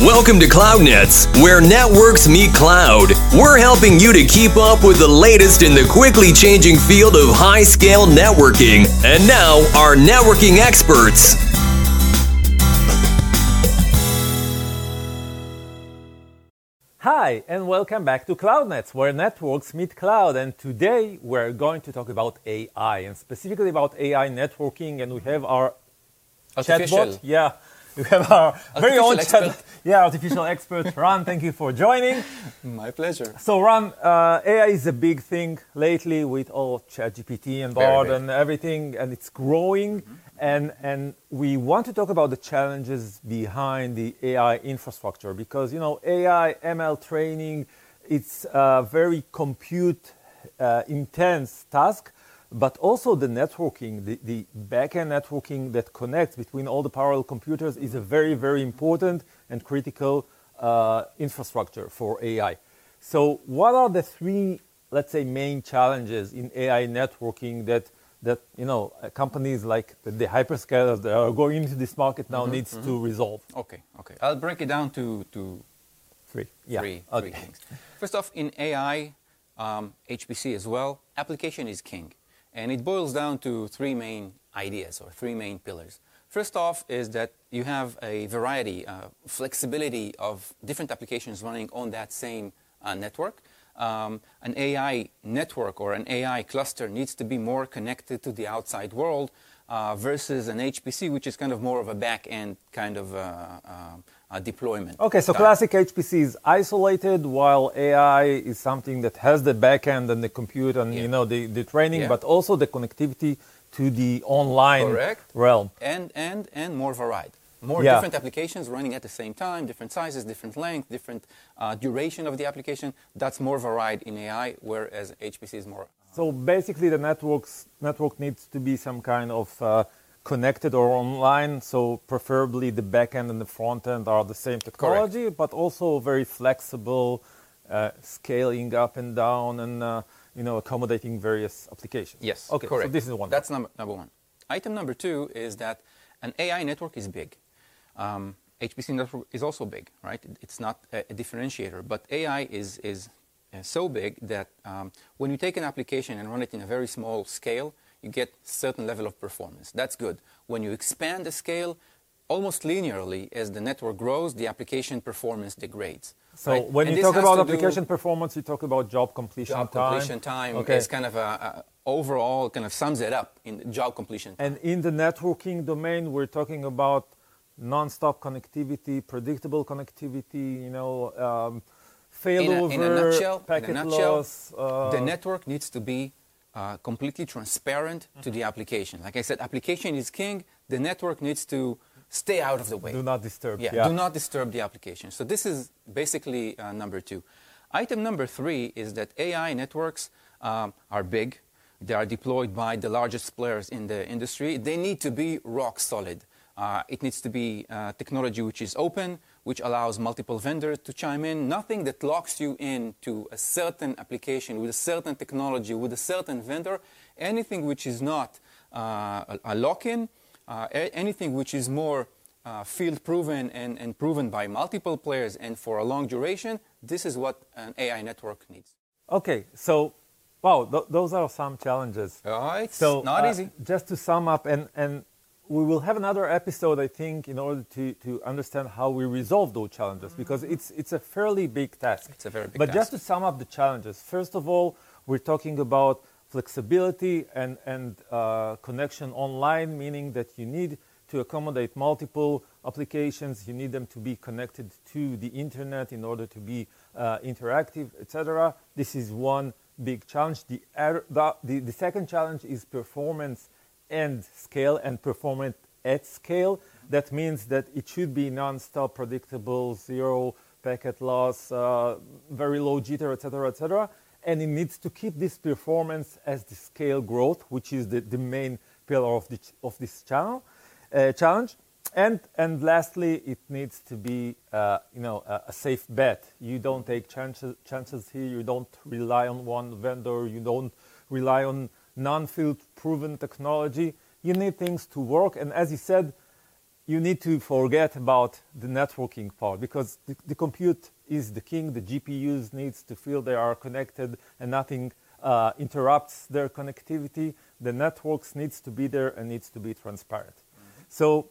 Welcome to CloudNets, where networks meet cloud. We're helping you to keep up with the latest in the quickly changing field of high scale networking. And now, our networking experts. Hi, and welcome back to CloudNets, where networks meet cloud. And today we're going to talk about AI, and specifically about AI networking. And we have our Artificial. chatbot. Yeah, we have our very Artificial own chat. Yeah, artificial expert. Ron, thank you for joining. My pleasure. So, Ron, uh, AI is a big thing lately with all of ChatGPT and Bard and everything, and it's growing. And and we want to talk about the challenges behind the AI infrastructure because you know AI ML training, it's a very compute uh, intense task, but also the networking, the, the backend networking that connects between all the parallel computers is a very very important and critical uh, infrastructure for AI. So, what are the three, let's say, main challenges in AI networking that that you know companies like the, the hyperscalers that are going into this market now needs to resolve? Okay, okay. I'll break it down to, to Three, yeah, three, okay. three things. First off, in AI, um, HPC as well, application is king. And it boils down to three main ideas or three main pillars. First off is that you have a variety, uh, flexibility of different applications running on that same uh, network. Um, an AI network or an AI cluster needs to be more connected to the outside world uh, versus an HPC, which is kind of more of a back end kind of uh, uh, uh, deployment. Okay, so classic HPC is isolated, while AI is something that has the backend and the compute and Yeah. you know the, the training, Yeah. but also the connectivity to the online Correct. realm. and and and more varied more Yeah. different applications running at the same time different sizes different length different uh, duration of the application that's more varied in ai whereas hpc is more So basically, the networks network needs to be some kind of uh, connected or online. So preferably the backend and the front end are the same technology, but also very flexible, uh, scaling up and down, and uh, you know accommodating various applications. yes Okay. correct So this is one. that's number, number one item number two is that an ai network is big um, hpc network is also big right it's not a, a differentiator but ai is is uh, so big that um, when you take an application and run it in a very small scale you get certain level of performance that's good when you expand the scale almost linearly as the network grows the application performance degrades So right? when And you talk about application performance, you talk about job completion job time. completion time Okay. is kind of a, a overall kind of sums it up in job completion time. And in the networking domain, we're talking about non-stop connectivity, predictable connectivity. You know, um, in failover, a, in a nutshell, packet in a nutshell loss. Uh, the network needs to be uh, completely transparent to the application. Like I said, application is king. The network needs to stay out of the way. do not disturb. Yeah, do not disturb the application. So this is basically uh, number two. Item number three is that AI networks um, are big. They are deployed by the largest players in the industry. They need to be rock solid. Uh, it needs to be uh, technology which is open, which allows multiple vendors to chime in. Nothing that locks you in to a certain application with a certain technology, with a certain vendor. Anything which is not uh, a, a lock-in, uh, anything which is more uh, field proven and, and proven by multiple players and for a long duration, this is what an AI network needs. Okay, so wow, th- those are some challenges. Uh, it's so not uh, easy. Just to sum up, and and we will have another episode, I think, in order to, to understand how we resolve those challenges because it's it's a fairly big task. It's a very big task. But just to sum up the challenges, first of all, we're talking about flexibility and and uh, connection online, meaning that you need to accommodate multiple applications. You need them to be connected to the internet in order to be uh, interactive, etc. This is one big challenge. The, the, the second challenge is performance and scale and perform it at scale. That means that it should be non-stop, predictable, zero packet loss, uh, very low jitter, etc., etc. And it needs to keep this performance as the scale growth, which is the, the main pillar of, the, of this channel, uh, challenge. And, and lastly, it needs to be uh, you know, a, a safe bet. You don't take chances, chances here. You don't rely on one vendor. You don't rely on non-field proven technology. You need things to work. And as you said, you need to forget about the networking part because the, the compute is the king. The GPUs needs to feel they are connected and nothing uh, interrupts their connectivity. The networks needs to be there and needs to be transparent. Mm-hmm. So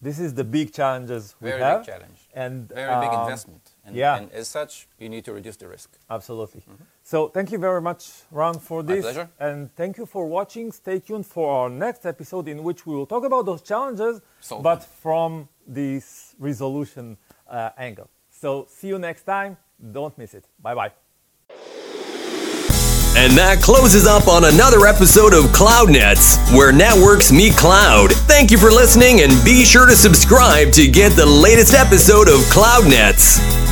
this is the big challenges we Very have. big challenge. And Very big um, investment. And, yeah. and as such, you need to reduce the risk. Absolutely. So thank you very much, Ron, for this. My pleasure. And thank you for watching. Stay tuned for our next episode in which we will talk about those challenges, Solve but them. from this resolution uh, angle. So see you next time. Don't miss it. Bye bye. And that closes up on another episode of CloudNets, where networks meet cloud. Thank you for listening and be sure to subscribe to get the latest episode of CloudNets.